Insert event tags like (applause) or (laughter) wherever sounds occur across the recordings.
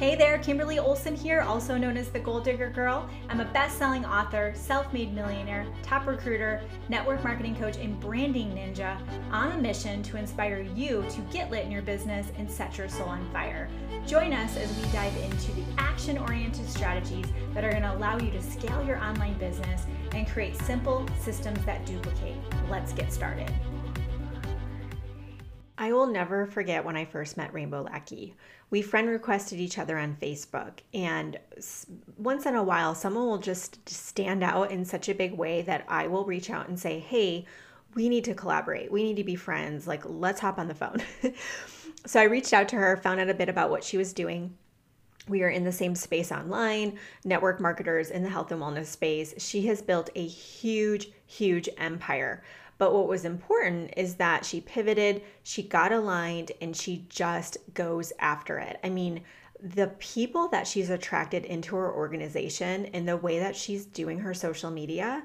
Hey there, Kimberly Olson here, also known as the Goal Digger Girl. I'm a best selling author, self made millionaire, top recruiter, network marketing coach, and branding ninja on a mission to inspire you to get lit in your business and set your soul on fire. Join us as we dive into the action oriented strategies that are going to allow you to scale your online business and create simple systems that duplicate. Let's get started. I will never forget when I first met Rainbow Lackey. We friend requested each other on Facebook, and once in a while, someone will just stand out in such a big way that I will reach out and say, Hey, we need to collaborate. We need to be friends. Like, let's hop on the phone. (laughs) so I reached out to her, found out a bit about what she was doing. We are in the same space online, network marketers in the health and wellness space. She has built a huge, huge empire but what was important is that she pivoted, she got aligned, and she just goes after it. I mean, the people that she's attracted into her organization and the way that she's doing her social media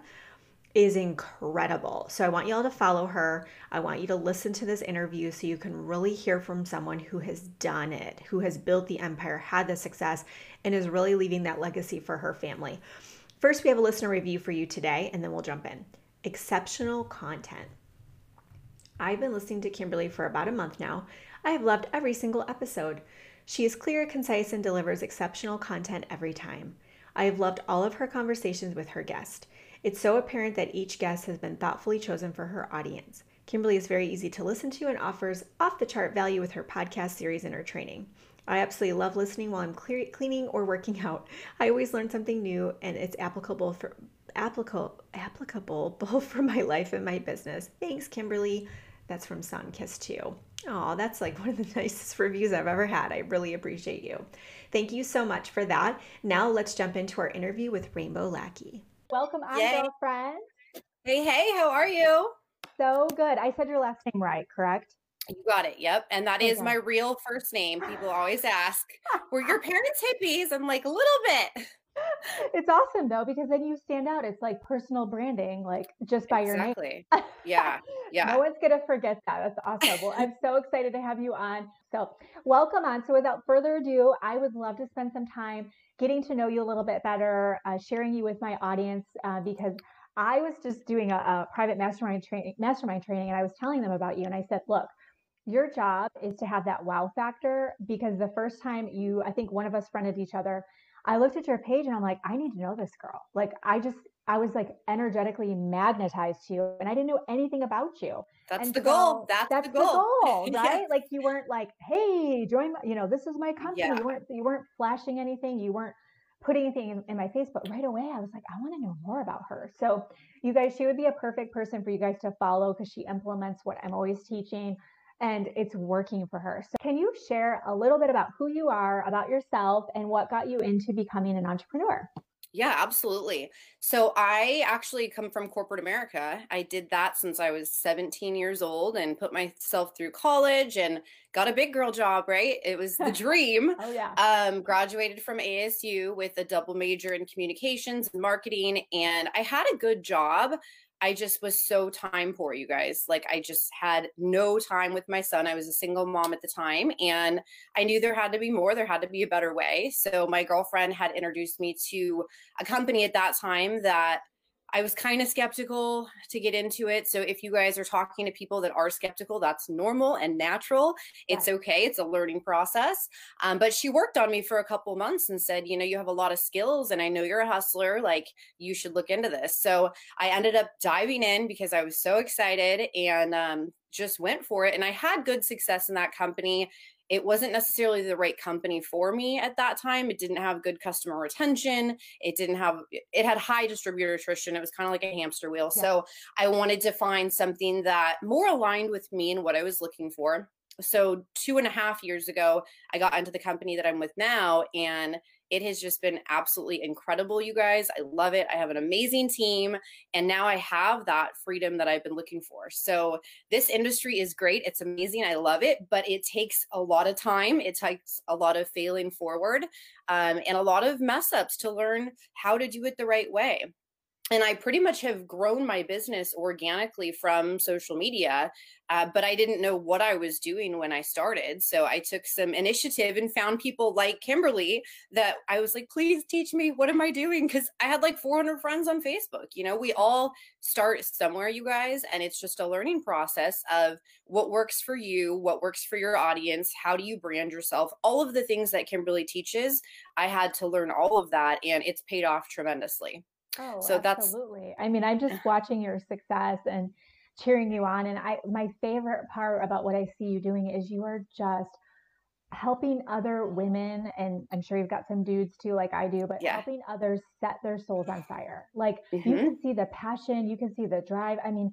is incredible. So I want y'all to follow her. I want you to listen to this interview so you can really hear from someone who has done it, who has built the empire, had the success, and is really leaving that legacy for her family. First, we have a listener review for you today, and then we'll jump in exceptional content. I've been listening to Kimberly for about a month now. I have loved every single episode. She is clear, concise, and delivers exceptional content every time. I have loved all of her conversations with her guest. It's so apparent that each guest has been thoughtfully chosen for her audience. Kimberly is very easy to listen to and offers off the chart value with her podcast series and her training. I absolutely love listening while I'm cleaning or working (laughs) out. I always learn something new and it's applicable for applicable applicable (laughs) both for my life and my business. Thanks, Kimberly. That's from Sunkiss too. Oh, that's like (laughs) one of the nicest reviews I've ever had. I really appreciate you. Thank you so much for that. Now let's jump into our interview with Rainbow Lackey. Welcome on, Yay. girlfriend. Hey, hey, how are you? So good. I said your last name right, correct? You got it. Yep. And that okay. is my real first name. People always ask, (laughs) were your parents hippies? I'm like, a little bit it's awesome though because then you stand out. It's like personal branding, like just by exactly. your name. yeah, (laughs) yeah. No one's gonna forget that. That's awesome. Well, I'm so excited to have you on. So, welcome on. So, without further ado, I would love to spend some time getting to know you a little bit better, uh, sharing you with my audience uh, because I was just doing a, a private mastermind training, mastermind training, and I was telling them about you, and I said, look. Your job is to have that wow factor because the first time you, I think one of us friended each other, I looked at your page and I'm like, I need to know this girl. Like, I just, I was like energetically magnetized to you and I didn't know anything about you. That's and the so goal. That's, that's the goal. The goal (laughs) right? yeah. Like you weren't like, hey, join my, you know, this is my company. Yeah. You weren't, you weren't flashing anything. You weren't putting anything in, in my face, but right away I was like, I want to know more about her. So you guys, she would be a perfect person for you guys to follow because she implements what I'm always teaching and it's working for her. So, can you share a little bit about who you are, about yourself, and what got you into becoming an entrepreneur? Yeah, absolutely. So I actually come from corporate America. I did that since I was 17 years old and put myself through college and got a big girl job, right? It was the (laughs) dream. oh yeah. Um graduated from ASU with a double major in communications and marketing and I had a good job. I just was so time poor, you guys. Like I just had no time with my son. I was a single mom at the time and I knew there had to be more, there had to be a better way. So my girlfriend had introduced me to a company at that time that I was kind of skeptical to get into it. So if you guys are talking to people that are skeptical, that's normal and natural. It's okay. It's a learning process. Um, but she worked on me for a couple months and said, you know, you have a lot of skills and I know you're a hustler. Like you should look into this. So I ended up diving in because I was so excited and um, just went for it. And I had good success in that company it wasn't necessarily the right company for me at that time. It didn't have good customer retention. It didn't have, it had high distributor attrition. It was kind of like a hamster wheel. Yeah. So I wanted to find something that more aligned with me and what I was looking for. So two and a half years ago, I got into the company that I'm with now and it has just been absolutely incredible, you guys. I love it. I have an amazing team, and now I have that freedom that I've been looking for. So, this industry is great. It's amazing. I love it, but it takes a lot of time. It takes a lot of failing forward um, and a lot of mess ups to learn how to do it the right way. And I pretty much have grown my business organically from social media, uh, but I didn't know what I was doing when I started. So I took some initiative and found people like Kimberly that I was like, please teach me what am I doing? Because I had like 400 friends on Facebook. You know, we all start somewhere, you guys, and it's just a learning process of what works for you, what works for your audience, how do you brand yourself, all of the things that Kimberly teaches. I had to learn all of that, and it's paid off tremendously. Oh, so absolutely. That's, I mean, I'm just (laughs) watching your success and cheering you on. And I, my favorite part about what I see you doing is you are just helping other women. And I'm sure you've got some dudes too, like I do, but yeah. helping others set their souls on fire. Like mm-hmm. you can see the passion, you can see the drive. I mean,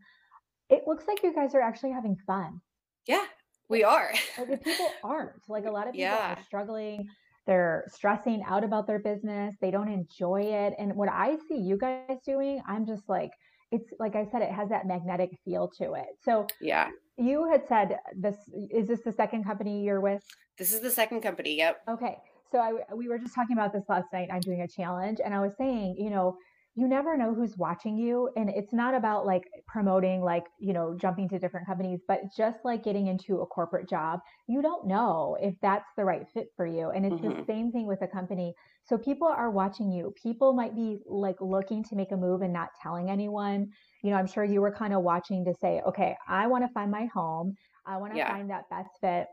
it looks like you guys are actually having fun. Yeah, we are. like people aren't. Like a (laughs) lot of people yeah. are struggling they're stressing out about their business they don't enjoy it and what i see you guys doing i'm just like it's like i said it has that magnetic feel to it. So yeah. you had said this is this the second company you're with? This is the second company yep. Okay so I, we were just talking about this last night i'm doing a challenge and i was saying you know you never know who's watching you and it's not about like promoting like you know jumping to different companies but just like getting into a corporate job you don't know if that's the right fit for you and it's mm-hmm. the same thing with a company. So people are watching you. People might be like looking to make a move and not telling anyone. You know i'm sure you were kind of watching to say okay i want to find my home. I want to yeah. find that best fit.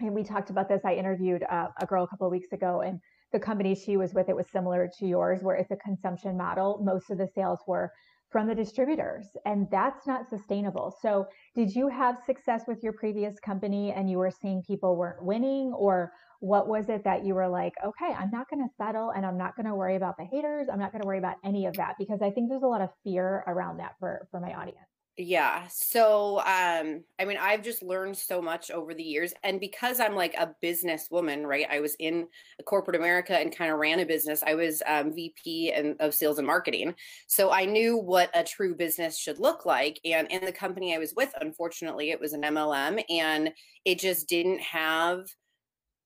And we talked about this. I interviewed uh, a girl a couple of weeks ago and the company she was with, it was similar to yours, where it's a consumption model. Most of the sales were from the distributors, and that's not sustainable. So, did you have success with your previous company and you were seeing people weren't winning, or what was it that you were like, okay, I'm not going to settle and I'm not going to worry about the haters. I'm not going to worry about any of that because I think there's a lot of fear around that for, for my audience. Yeah. So, um, I mean, I've just learned so much over the years. And because I'm like a business woman, right? I was in corporate America and kind of ran a business. I was um, VP and, of sales and marketing. So I knew what a true business should look like. And in the company I was with, unfortunately, it was an MLM and it just didn't have,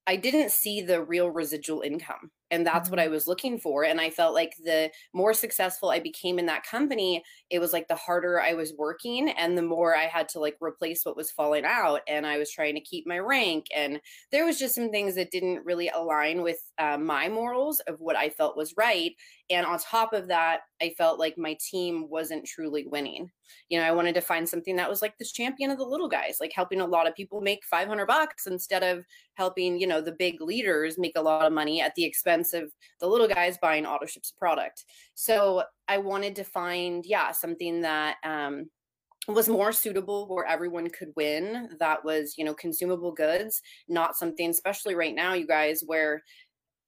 I didn't see the real residual income and that's what i mm-hmm. was looking for and i felt like the more successful i became in that company it was like the harder i was working and the more i had to like replace what was falling out and i was trying to keep my rank and there was just some things that didn't really align with uh, my morals of what i felt was right and on top of that i felt like my team wasn't truly winning you know i wanted to find something that was like this champion of the little guys like helping a lot of people make 500 bucks instead of helping you know the big leaders make a lot of money at the expense of the little guys buying auto ships product. So i wanted to find yeah something that um was more suitable where everyone could win that was you know consumable goods not something especially right now you guys where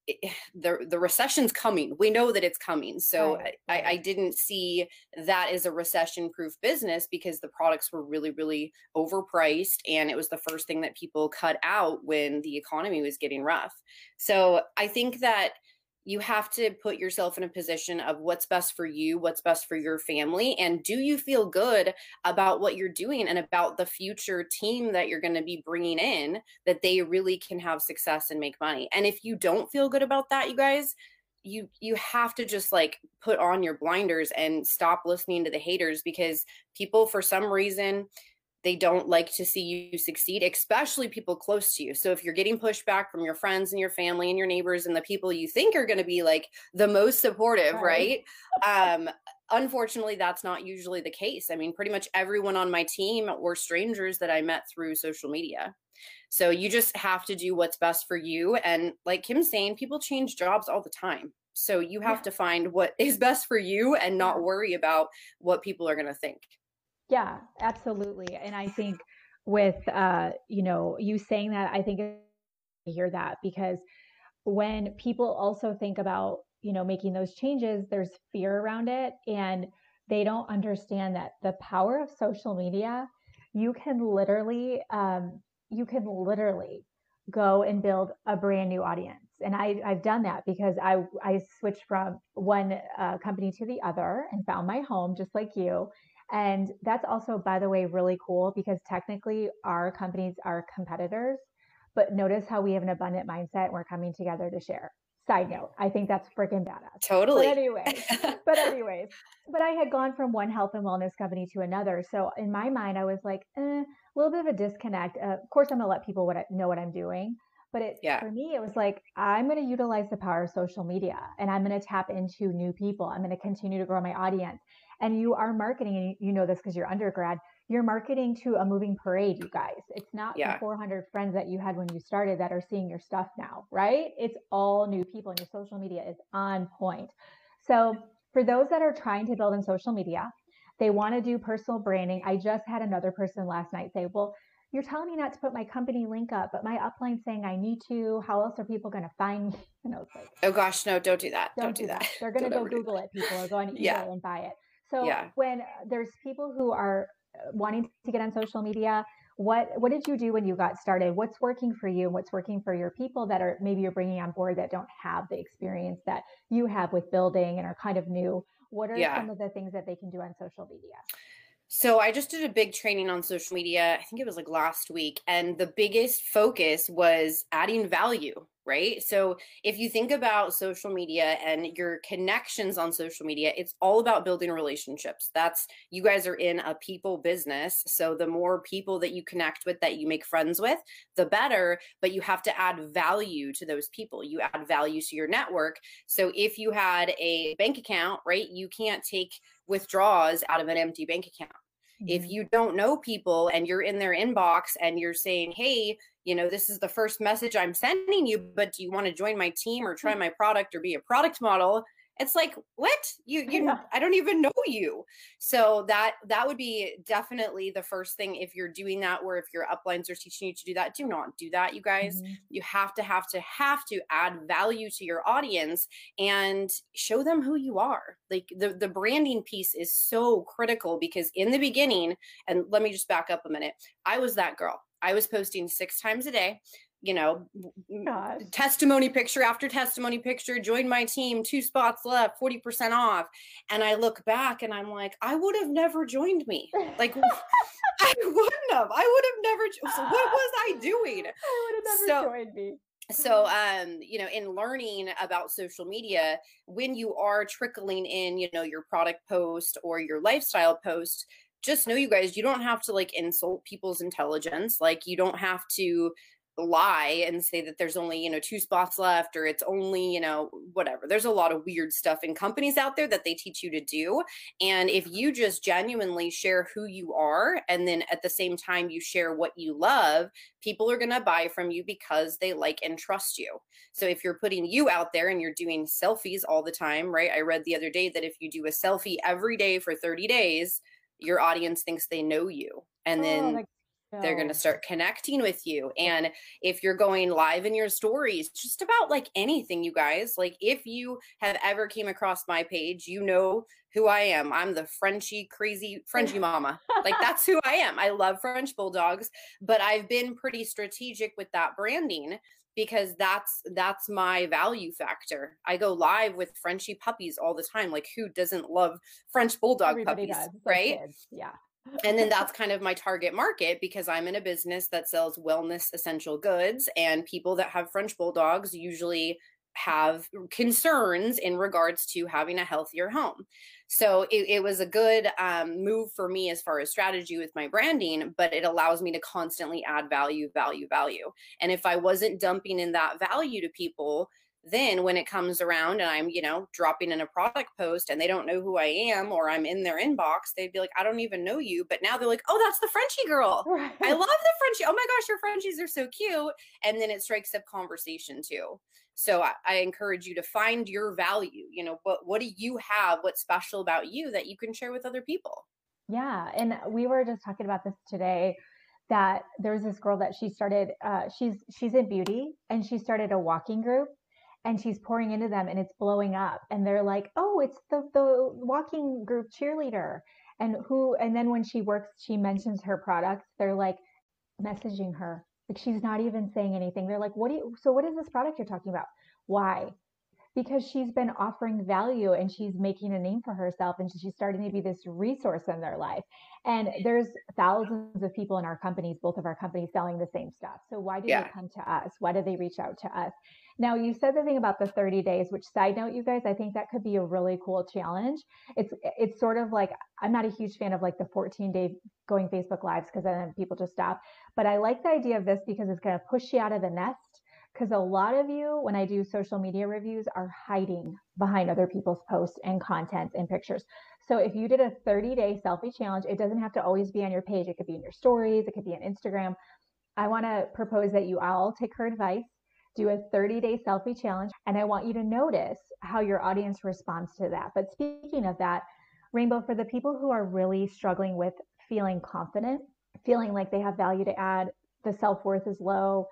Eh, eh, the the recession's coming. We know that it's coming. So right. I, I didn't see that as a recession proof business because the products were really, really overpriced. And it was the first thing that people cut out when the economy was getting rough. So I think that you have to put yourself in a position of what's best for you, what's best for your family, and do you feel good about what you're doing and about the future team that you're going to be bringing in that they really can have success and make money. And if you don't feel good about that, you guys, you you have to just like put on your blinders and stop listening to the haters because people for some reason they don't like to see you succeed, especially people close to you. So if you're getting pushback from your friends and your family and your neighbors and the people you think are going to be like the most supportive, right? right? um, unfortunately, that's not usually the case. I mean, pretty much everyone on my team were strangers that I met through social media. So you just have to do what's best for you. And like Kim's saying, people change jobs all the time. So you have yeah. to find what is best for you and not worry about what people are going to think. Yeah, absolutely. And I think with uh, you know, you saying that, I think I hear that because when people also think about, you know, making those changes, there's fear around it and they don't understand that the power of social media, you can literally um, you can literally go and build a brand new audience. And I, I've done that because I, I switched from one uh, company to the other and found my home just like you. And that's also, by the way, really cool because technically our companies are competitors. But notice how we have an abundant mindset and we're coming together to share. Side note, I think that's freaking badass. Totally. But anyway, (laughs) but anyways, but I had gone from one health and wellness company to another. So in my mind, I was like, eh, a little bit of a disconnect. Uh, of course, I'm gonna let people what I, know what I'm doing, but it yeah. for me, it was like I'm gonna utilize the power of social media, and I'm gonna tap into new people. I'm gonna continue to grow my audience. And you are marketing, and you know this because you're undergrad you're marketing to a moving parade, you guys. It's not yeah. the 400 friends that you had when you started that are seeing your stuff now, right? It's all new people, and your social media is on point. So, for those that are trying to build in social media, they want to do personal branding. I just had another person last night say, Well, you're telling me not to put my company link up, but my upline saying I need to. How else are people going to find me? (laughs) You know, like, oh gosh, no, don't do that. Don't, don't do that. that. They're (laughs) going to go Google it. People are going to eBay yeah. and buy it. So yeah. when uh, there's people who are uh, wanting to get on social media what what did you do when you got started what's working for you what's working for your people that are maybe you're bringing on board that don't have the experience that you have with building and are kind of new what are yeah. some of the things that they can do on social media so I just did a big training on social media. I think it was like last week. And the biggest focus was adding value, right? So if you think about social media and your connections on social media, it's all about building relationships. That's you guys are in a people business. So the more people that you connect with, that you make friends with, the better. But you have to add value to those people. You add value to your network. So if you had a bank account, right, you can't take withdraws out of an empty bank account. Mm-hmm. If you don't know people and you're in their inbox and you're saying, hey, you know, this is the first message I'm sending you, but do you want to join my team or try mm-hmm. my product or be a product model? it's like what you you yeah. i don't even know you so that that would be definitely the first thing if you're doing that or if your uplines are teaching you to do that do not do that you guys mm-hmm. you have to have to have to add value to your audience and show them who you are like the the branding piece is so critical because in the beginning and let me just back up a minute i was that girl I was posting six times a day you know, testimony picture after testimony picture, join my team, two spots left, 40% off. And I look back and I'm like, I would have never joined me. Like, (laughs) (laughs) I wouldn't have. I would have never. So what was I doing? I would have never so, joined me. So, um, you know, in learning about social media, when you are trickling in, you know, your product post or your lifestyle post, just know you guys, you don't have to like insult people's intelligence. Like, you don't have to lie and say that there's only you know two spots left or it's only you know whatever there's a lot of weird stuff in companies out there that they teach you to do and if you just genuinely share who you are and then at the same time you share what you love people are going to buy from you because they like and trust you so if you're putting you out there and you're doing selfies all the time right i read the other day that if you do a selfie every day for 30 days your audience thinks they know you and oh, then they're going to start connecting with you. And if you're going live in your stories, just about like anything, you guys, like if you have ever came across my page, you know who I am. I'm the Frenchy crazy Frenchy (laughs) mama. like that's who I am. I love French bulldogs, but I've been pretty strategic with that branding because that's that's my value factor. I go live with Frenchy puppies all the time. Like who doesn't love French bulldog Everybody puppies, does. right? Yeah and then that's (laughs) kind of my target market because I'm in a business that sells wellness essential goods and people that have French bulldogs usually have concerns in regards to having a healthier home. So it, it was a good um, move for me as far as strategy with my branding, but it allows me to constantly add value, value, value. And if I wasn't dumping in that value to people, then when it comes around and I'm, you know, dropping in a product post and they don't know who I am or I'm in their inbox, they'd be like, I don't even know you. But now they're like, oh, that's the Frenchie girl. Right. I love the (laughs) Frenchie. Oh my gosh, your Frenchies are so cute. And then it strikes up conversation too. So I, I encourage you to find your value. You know, what what do you have? What's special about you that you can share with other people? Yeah. And we were just talking about this today that there's this girl that she started uh, she's she's in beauty and she started a walking group and she's pouring into them and it's blowing up and they're like oh it's the the walking group cheerleader. And who and then when she works she mentions her products they're like messaging her. Like she's not even saying anything. They're like what do you so what is this product you're talking about? Why because she's been offering value and she's making a name for herself and she's starting to be this resource in their life. And there's thousands of people in our companies, both of our companies selling the same stuff. So why do yeah. they come to us? Why do they reach out to us? Now you said the thing about the 30 days, which side note, you guys, I think that could be a really cool challenge. It's it's sort of like I'm not a huge fan of like the 14 day going Facebook lives because then people just stop. But I like the idea of this because it's going to push you out of the nest because a lot of you, when I do social media reviews, are hiding behind other people's posts and content and pictures. So if you did a 30 day selfie challenge, it doesn't have to always be on your page. It could be in your stories, it could be on Instagram. I want to propose that you all take her advice, do a 30 day selfie challenge, and I want you to notice how your audience responds to that. But speaking of that, Rainbow, for the people who are really struggling with feeling confident, feeling like they have value to add, the self worth is low,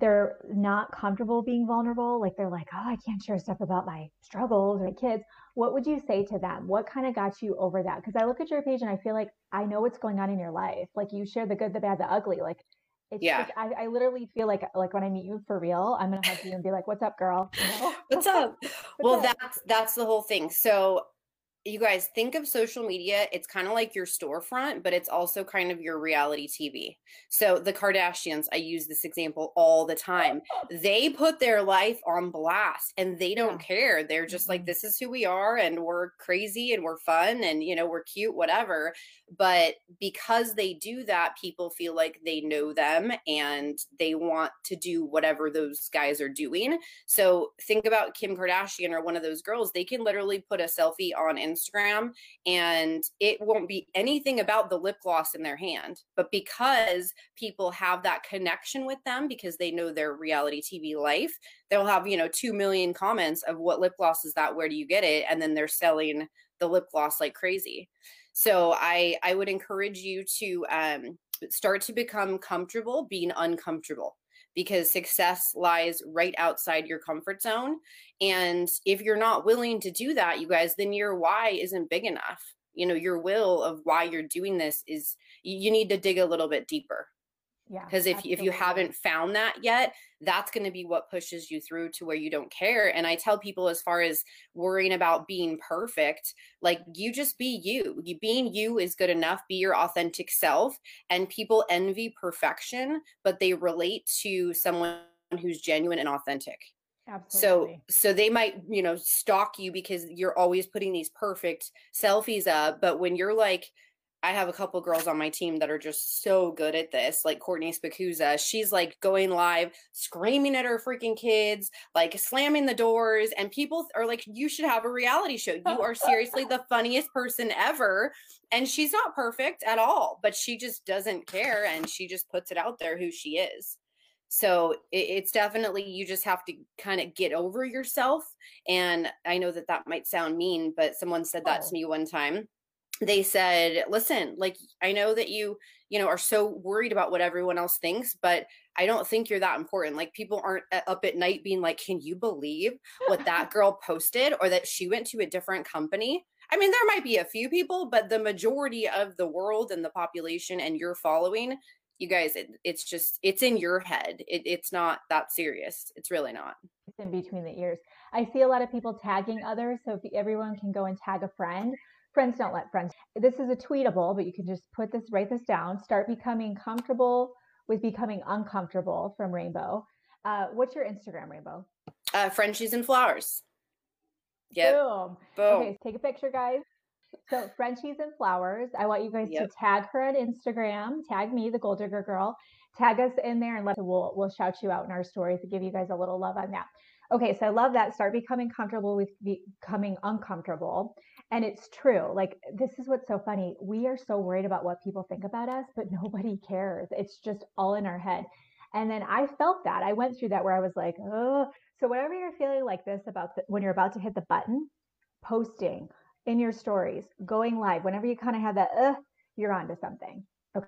they're not comfortable being vulnerable. Like they're like, oh, I can't share stuff about my struggles or my kids. What would you say to them? What kind of got you over that? Because I look at your page and I feel like I know what's going on in your life. Like you share the good, the bad, the ugly. Like it's yeah. Just, I, I literally feel like like when I meet you for real, I'm gonna hug you and be like, "What's up, girl?" You know? What's up? (laughs) What's well, up? that's that's the whole thing. So you guys think of social media it's kind of like your storefront but it's also kind of your reality tv so the kardashians i use this example all the time. They put their life on blast and they don't care. They're just like mm-hmm. this is who we are and we're crazy and we're fun and you know we're cute whatever. But because they do that people feel like they know them and they want to do whatever those guys are doing. So think about kim kardashian or one of those girls they can literally put a selfie on Instagram and it won't be anything about the lip gloss in their hand. But because people have that connection with them because they know their reality TV life, they'll have, you know, 2 million comments of what lip gloss is that? Where do you get it? And then they're selling the lip gloss like crazy. So I I would encourage you to um, start to become comfortable being uncomfortable because success lies right outside your comfort zone. And if you're not willing to do that, you guys, then your why isn't big enough. You know, your will of why you're doing this is you need to dig a little bit deeper. Yeah. Because if absolutely. if you haven't found that yet, that's going to be what pushes you through to where you don't care. And I tell people as far as worrying about being perfect, like you just be you. you being you is good enough. Be your authentic self. And people envy perfection, but they relate to someone who's genuine and authentic. Absolutely. So so they might, you know, stalk you because you're always putting these perfect selfies up, but when you're like I have a couple girls on my team that are just so good at this, like Courtney Spacuzza. She's like going live, screaming at her freaking kids, like slamming the doors, and people are like, "You should have a reality show. You are seriously the funniest person ever." And she's not perfect at all, but she just doesn't care, and she just puts it out there who she is. So it's definitely you just have to kind of get over yourself. And I know that that might sound mean, but someone said that oh. to me one time they said listen like i know that you you know are so worried about what everyone else thinks but i don't think you're that important. Like people aren't uh, up at night being like can you believe what that (laughs) girl posted or that she went to a different company? I mean there might be a few people but the majority of the world and the population and your following you guys it, it's just it's in your head. It, it's not that serious. It's really not. It's in between the ears. I see a lot of people tagging others so if everyone can go and tag a friend friends don't let friends. This is a tweetable, but you can just put this, write this down. Start becoming comfortable with becoming uncomfortable from Rainbow. Uh, what's your Instagram, Rainbow? Uh, Frenchies and Flowers. Yep. Boom. Boom. Okay, take a picture, guys. So Frenchies and Flowers. I want you guys yep. to tag her on Instagram. Tag me, the Goal Digger Girl. Tag us in there, and let we'll we'll shout you out in our stories to give you guys a little love on that. Okay, so I love that. Start becoming comfortable with becoming uncomfortable. And it's true. Like, this is what's so funny. We are so worried about what people think about us, but (laughs) nobody cares. It's just all in our head. And then I felt that. I went through that where I was like, oh. So, whenever you're feeling like this about the, when you're about to hit the button, posting in your stories, going live, whenever you kind of have that, uh, you're onto something. Okay.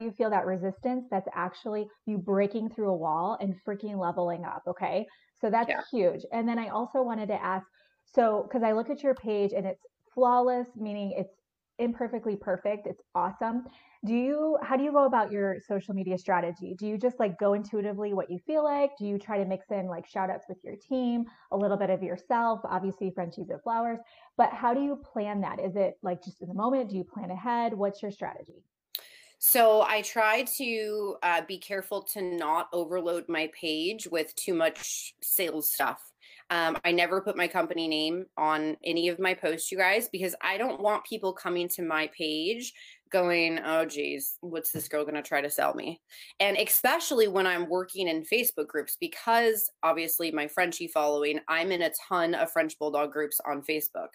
You feel that resistance, that's actually you breaking through a wall and freaking leveling up. Okay. So, that's yeah. huge. And then I also wanted to ask, so, because I look at your page and it's flawless, meaning it's imperfectly perfect. It's awesome. Do you how do you go about your social media strategy? Do you just like go intuitively what you feel like? Do you try to mix in like shout outs with your team, a little bit of yourself, obviously Frenchies at Flowers, but how do you plan that? Is it like just in the moment? Do you plan ahead? What's your strategy? So I try to uh, be careful to not overload my page with too much sales stuff. Um, I never put my company name on any of my posts, you guys, because I don't want people coming to my page going, oh, geez, what's this girl going to try to sell me? And especially when I'm working in Facebook groups, because obviously my Frenchie following, I'm in a ton of French Bulldog groups on Facebook.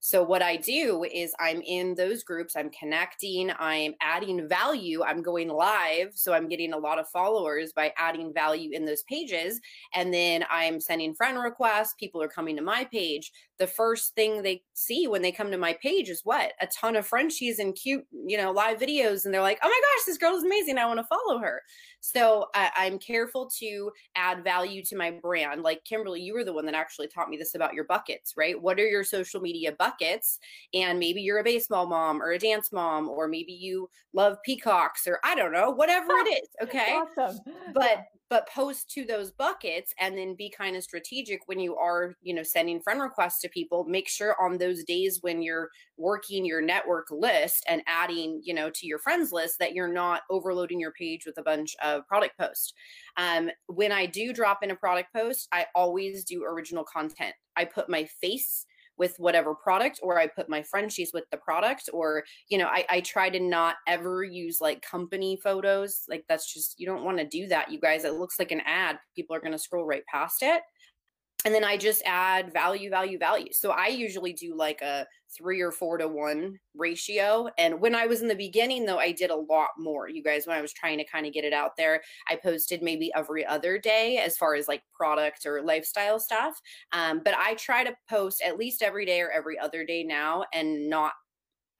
So what I do is I'm in those groups, I'm connecting, I'm adding value, I'm going live, so I'm getting a lot of followers by adding value in those pages, and then I'm sending friend requests, people are coming to my page. The first thing they see when they come to my page is what? A ton of Frenchies and cute, you know, live videos and they're like, "Oh my gosh, this girl is amazing. I want to follow her." So I, I'm careful to add value to my brand. Like Kimberly, you were the one that actually taught me this about your buckets, right? What are your social media buckets? And maybe you're a baseball mom or a dance mom, or maybe you love peacocks or I don't know, whatever (laughs) it is. Okay. awesome. But but post to those buckets and then be kind of strategic when you are you know sending friend requests to people make sure on those days when you're working your network list and adding you know to your friends list that you're not overloading your page with a bunch of product posts. Um, when i do drop in a product post i always do original content. I put my face with whatever product or I put my Frenchies with the product or you know I, I try to not ever use like company photos like that's just you don't want to do that you guys it looks like an ad people are going to scroll right past it and then I just add value, value, value. So I usually do like a three or four to one ratio. And when I was in the beginning, though, I did a lot more. You guys, when I was trying to kind of get it out there, I posted maybe every other day as far as like product or lifestyle stuff. Um, but I try to post at least every day or every other day now and not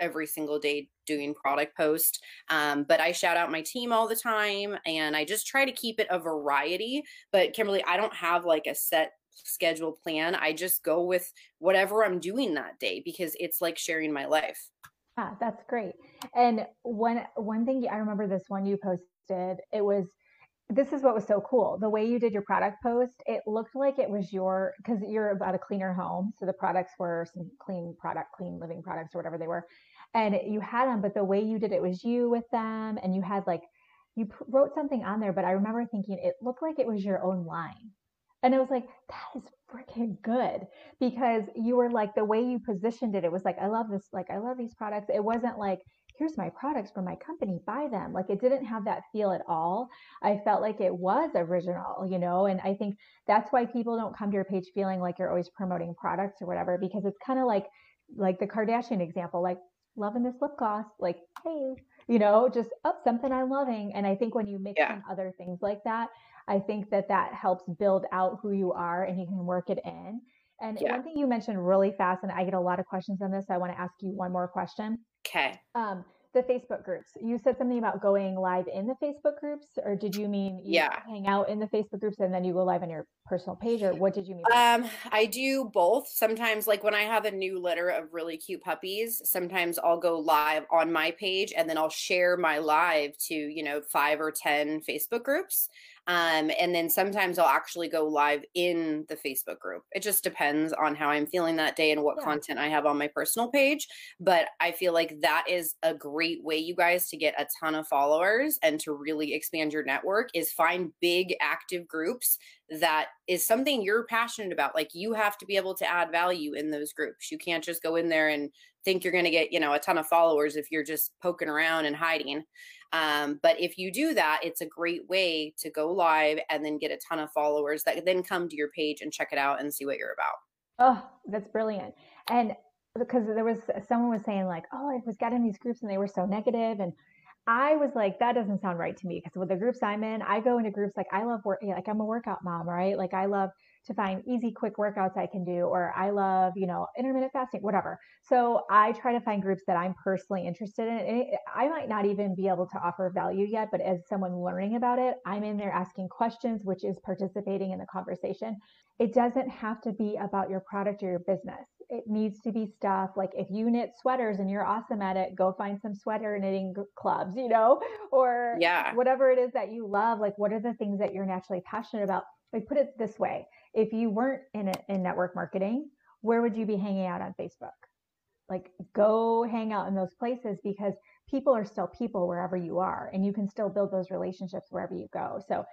every single day doing product post um, but i shout out my team all the time and i just try to keep it a variety but kimberly i don't have like a set schedule plan. I just go with whatever I'm doing that day because it's like sharing my life. Yeah, that's great. And one one thing I remember this one you posted, it was this is what was so cool. The way you did your product post, it looked like it was your because you're about a cleaner home. So the products were some clean product, clean living products or whatever they were. And you had them, but the way you did it was you with them and you had like you wrote something on there, but I remember thinking it looked like it was your own line. And I was like, that is freaking good because you were like, the way you positioned it, it was like, I love this, like, I love these products. It wasn't like, here's my products from my company, buy them. Like, it didn't have that feel at all. I felt like it was original, you know? And I think that's why people don't come to your page feeling like you're always promoting products or whatever, because it's kind of like, like the Kardashian example, like, loving this lip gloss, like, hey, you know, just up oh, something I'm loving. And I think when you mix yeah. in other things like that, I think that that helps build out who you are and you can work it in. And yeah. one thing you mentioned really fast, and I get a lot of questions on this. So I want to ask you one more question. Okay. Um, the Facebook groups. You said something about going live in the Facebook groups, or did you mean you yeah. hang out in the Facebook groups and then you go live on your personal page, or what did you mean? Um, I do both. Sometimes, like when I have a new litter of really cute puppies, sometimes I'll go live on my page and then I'll share my live to you know five or ten Facebook groups. Um, and then sometimes I'll actually go live in the Facebook group. It just depends on how I'm feeling that day and what yeah. content I have on my personal page. But I feel like that is a great way, you guys, to get a ton of followers and to really expand your network is find big active groups that is something you're passionate about. Like you have to be able to add value in those groups. You can't just go in there and think you're going to get, you know, a ton of followers if you're just poking around and hiding. Um, but if you do that, it's a great way to go live and then get a ton of followers that then come to your page and check it out and see what you're about. Oh, that's brilliant. And because there was someone was saying like, oh, I was getting these groups and they were so negative and I was like, that doesn't sound right to me because with the groups I'm in, I go into groups like I love work, like I'm a workout mom, right? Like I love to find easy, quick workouts I can do, or I love, you know, intermittent fasting, whatever. So I try to find groups that I'm personally interested in. And I might not even be able to offer value yet, but as someone learning about it, I'm in there asking questions, which is participating in the conversation. It doesn't have to be about your product or your business. It needs to be stuff like if you knit sweaters and you're awesome at it, go find some sweater knitting clubs, you know, (laughs) or yeah. whatever it is that you love. Like, what are the things that you're naturally passionate about? Like, put it this way if you weren't in, it, in network marketing, where would you be hanging out on Facebook? Like, go hang out in those places because people are still people wherever you are, and you can still build those relationships wherever you go. So,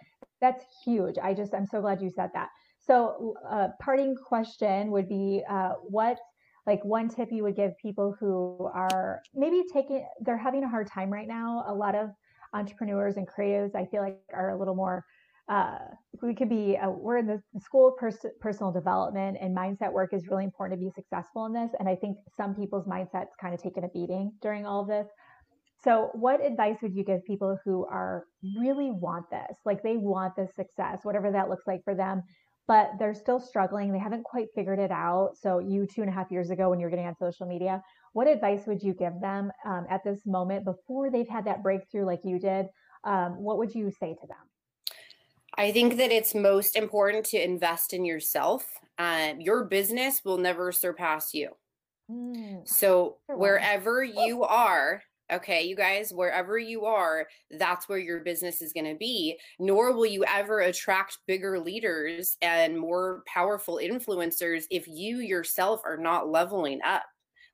that's huge. I just, I'm so glad you said that. So, uh, parting question would be uh, what, like, one tip you would give people who are maybe taking, they're having a hard time right now. A lot of entrepreneurs and creatives, I feel like, are a little more uh, we could be uh, we're in the school of pers- personal development and mindset work is really important to be successful in this and i think some people's mindsets kind of taken a beating during all of this. So what advice would you give people who are really want this? Like they want this success whatever that looks like for them but they're still struggling they haven't quite figured it out. So you two and a half years ago when you're getting on social media what advice would you give them um, at this moment before they've had that breakthrough like you did? Um, what would you say to them I think that it's most important to invest in yourself. Um, your business will never surpass you. Mm. So wherever you are, okay, you guys, wherever you are, that's where your business is going to be. Nor will you ever attract bigger leaders and more powerful influencers if you yourself are not leveling up.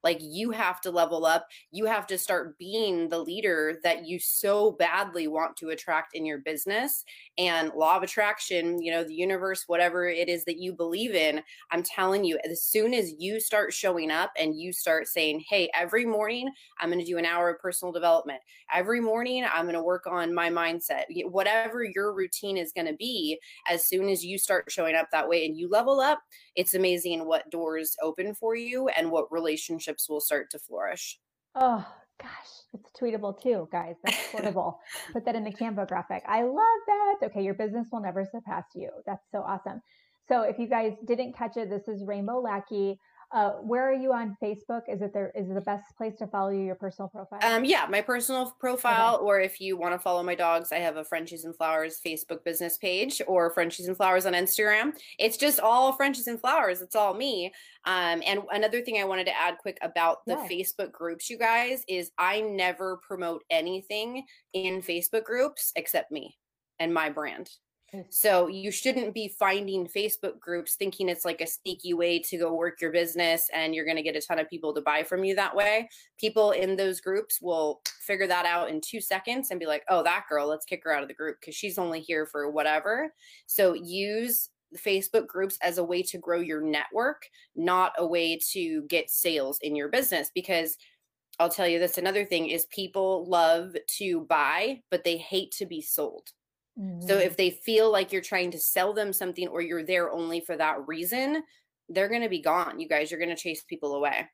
Like you have to level up. You have to start being the leader that you so badly want to attract in your business. And law of attraction, you know, the universe, whatever it is that you believe in, I'm telling you, as soon as you start showing up and you start saying, hey, every morning I'm going to do an hour of personal development. Every morning I'm going to work on my mindset. Whatever your routine is going to be, as soon as you start showing up that way and you level up, it's amazing what doors open for you and what relationships will start to flourish. Oh, gosh, it's tweetable too, guys. That's (laughs) portable. Put that in the Canva graphic. I love that. Okay, your business will never surpass you. That's so awesome. So if you guys didn't catch it, this is Rainbow Lackey. Uh, where are you on Facebook? Is it there? Is it the best place to follow you, your personal profile? Um, yeah, my personal profile, okay. or if you want to follow my dogs, I have a Frenchies and Flowers Facebook business page or Frenchies and Flowers on Instagram. It's just all Frenchies and Flowers. It's all me. Um, and another thing I wanted to add quick about the Facebook groups, you guys, is I never promote anything in Facebook groups except me and my brand. Mm. So you shouldn't be finding Facebook groups thinking it's like a sneaky way to go work your business and you're going to get a ton of people to buy from you that way. People in those groups will figure that out in 2 seconds and be like, "Oh, that girl, let's kick her out of the group cuz she's only here for whatever." So use Facebook groups as a way to grow your network, not a way to get sales in your business because I'll tell you this another thing is people love to buy, but they hate to be sold. Mm-hmm. So if they feel like you're trying to sell them something or you're there only for that reason, they're going to be gone. You guys, you're going to chase people away.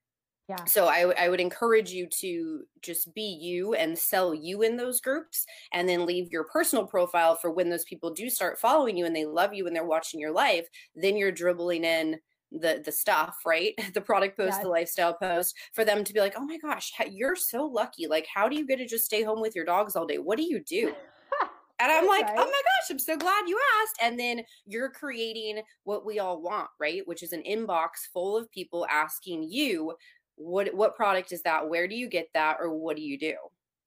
Yeah. So I, w- I would encourage you to just be you and sell you in those groups and then leave your personal profile for when those people do start following you and they love you and they're watching your life, then you're dribbling in the the stuff right (laughs) the product post yes. the lifestyle post for them to be like oh my gosh you're so lucky like how do you get to just stay home with your dogs all day what do you do and I'm like, oh my gosh, I'm so glad you asked. And then you're creating what we all want, right? Which is an inbox full of people asking you, what what product is that? Where do you get that? Or what do you do?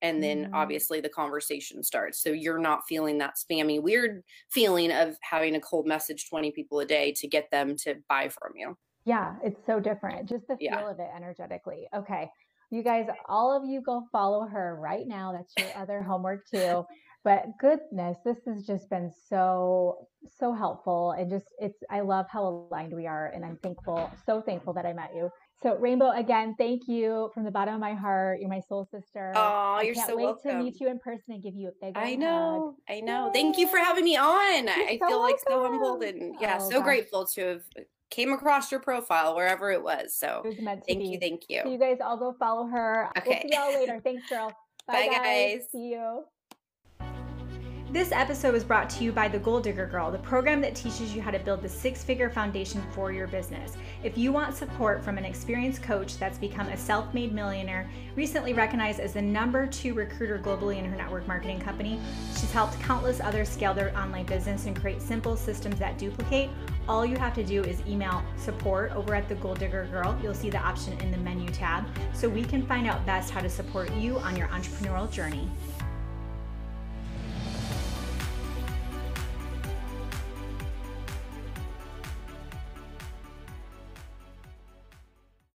And then mm. obviously the conversation starts. So you're not feeling that spammy, weird feeling of having a cold message 20 people a day to get them to buy from you. Yeah, it's so different. Just the feel yeah. of it energetically. Okay. You guys, all of you go follow her right now. That's your other homework too. But goodness, this has just been so, so helpful. And just, it's, I love how aligned we are. And I'm thankful, so thankful that I met you. So, Rainbow, again, thank you from the bottom of my heart. You're my soul sister. Oh, you're so wait welcome. to meet you in person and give you a big. I know, hug. I know. Yay. Thank you for having me on. You're I so feel welcome. like so humbled and yeah, oh, so gosh. grateful to have uh, came across your profile wherever it was. So, it was thank be. you, thank you. So you guys all go follow her. Okay. We'll see y'all later. Thanks, girl. (laughs) Bye, Bye guys. See you. This episode was brought to you by The Goal Digger Girl, the program that teaches you how to build the six figure foundation for your business. If you want support from an experienced coach that's become a self made millionaire, recently recognized as the number two recruiter globally in her network marketing company, she's helped countless others scale their online business and create simple systems that duplicate. All you have to do is email support over at The Goal Digger Girl. You'll see the option in the menu tab so we can find out best how to support you on your entrepreneurial journey.